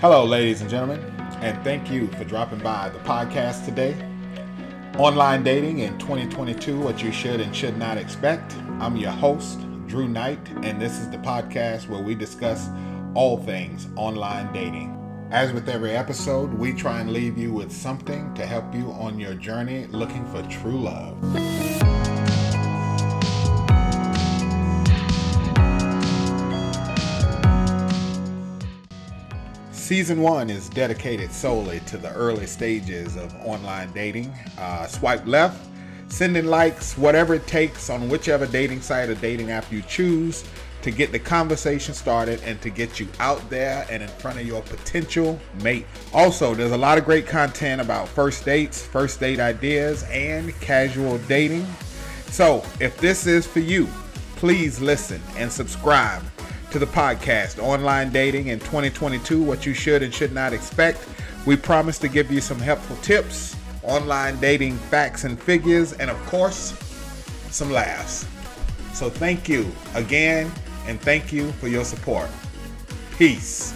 Hello, ladies and gentlemen, and thank you for dropping by the podcast today. Online dating in 2022 What You Should and Should Not Expect. I'm your host, Drew Knight, and this is the podcast where we discuss all things online dating. As with every episode, we try and leave you with something to help you on your journey looking for true love. Season one is dedicated solely to the early stages of online dating. Uh, swipe left, sending likes, whatever it takes on whichever dating site or dating app you choose to get the conversation started and to get you out there and in front of your potential mate. Also, there's a lot of great content about first dates, first date ideas, and casual dating. So, if this is for you, please listen and subscribe to the podcast Online Dating in 2022 What You Should and Should Not Expect. We promise to give you some helpful tips, online dating facts and figures, and of course, some laughs. So, thank you again and thank you for your support. Peace.